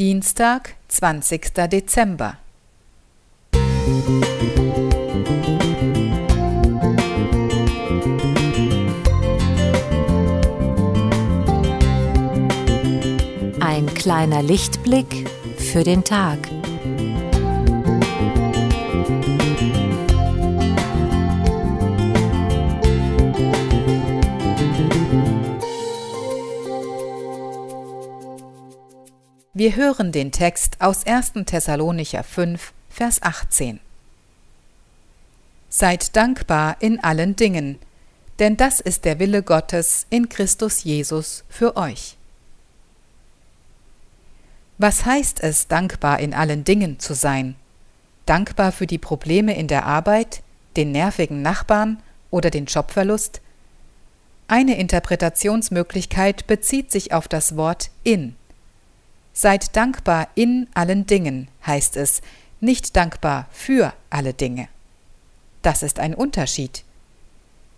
Dienstag, 20. Dezember. Ein kleiner Lichtblick für den Tag. Wir hören den Text aus 1. Thessalonicher 5, Vers 18. Seid dankbar in allen Dingen, denn das ist der Wille Gottes in Christus Jesus für euch. Was heißt es, dankbar in allen Dingen zu sein? Dankbar für die Probleme in der Arbeit, den nervigen Nachbarn oder den Jobverlust? Eine Interpretationsmöglichkeit bezieht sich auf das Wort in. Seid dankbar in allen Dingen, heißt es, nicht dankbar für alle Dinge. Das ist ein Unterschied.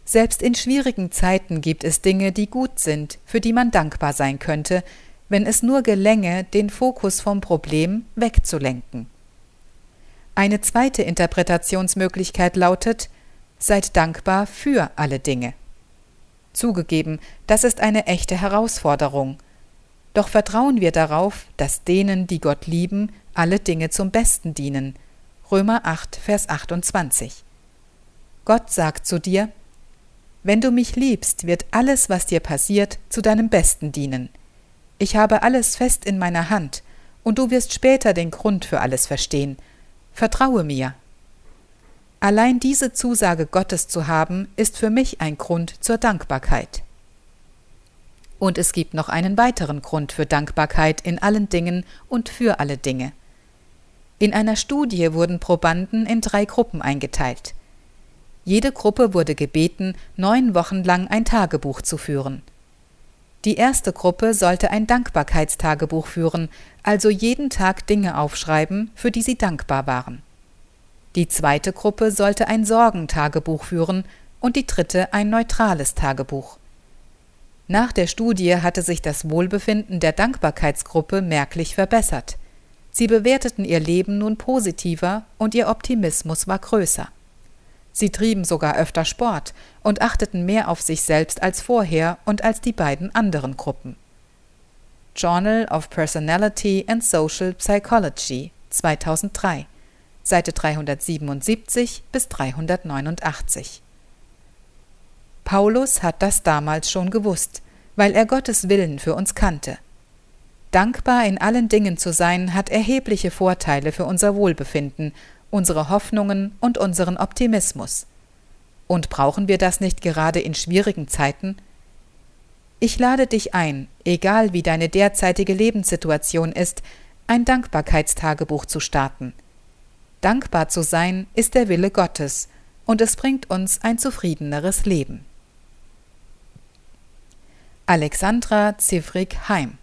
Selbst in schwierigen Zeiten gibt es Dinge, die gut sind, für die man dankbar sein könnte, wenn es nur gelänge, den Fokus vom Problem wegzulenken. Eine zweite Interpretationsmöglichkeit lautet, seid dankbar für alle Dinge. Zugegeben, das ist eine echte Herausforderung, doch vertrauen wir darauf, dass denen, die Gott lieben, alle Dinge zum Besten dienen. Römer 8, Vers 28. Gott sagt zu dir, Wenn du mich liebst, wird alles, was dir passiert, zu deinem Besten dienen. Ich habe alles fest in meiner Hand, und du wirst später den Grund für alles verstehen. Vertraue mir. Allein diese Zusage Gottes zu haben, ist für mich ein Grund zur Dankbarkeit. Und es gibt noch einen weiteren Grund für Dankbarkeit in allen Dingen und für alle Dinge. In einer Studie wurden Probanden in drei Gruppen eingeteilt. Jede Gruppe wurde gebeten, neun Wochen lang ein Tagebuch zu führen. Die erste Gruppe sollte ein Dankbarkeitstagebuch führen, also jeden Tag Dinge aufschreiben, für die sie dankbar waren. Die zweite Gruppe sollte ein Sorgentagebuch führen und die dritte ein neutrales Tagebuch. Nach der Studie hatte sich das Wohlbefinden der Dankbarkeitsgruppe merklich verbessert. Sie bewerteten ihr Leben nun positiver und ihr Optimismus war größer. Sie trieben sogar öfter Sport und achteten mehr auf sich selbst als vorher und als die beiden anderen Gruppen. Journal of Personality and Social Psychology 2003 Seite 377 bis 389 Paulus hat das damals schon gewusst, weil er Gottes Willen für uns kannte. Dankbar in allen Dingen zu sein, hat erhebliche Vorteile für unser Wohlbefinden, unsere Hoffnungen und unseren Optimismus. Und brauchen wir das nicht gerade in schwierigen Zeiten? Ich lade dich ein, egal wie deine derzeitige Lebenssituation ist, ein Dankbarkeitstagebuch zu starten. Dankbar zu sein ist der Wille Gottes, und es bringt uns ein zufriedeneres Leben. Alexandra Zivrik-Heim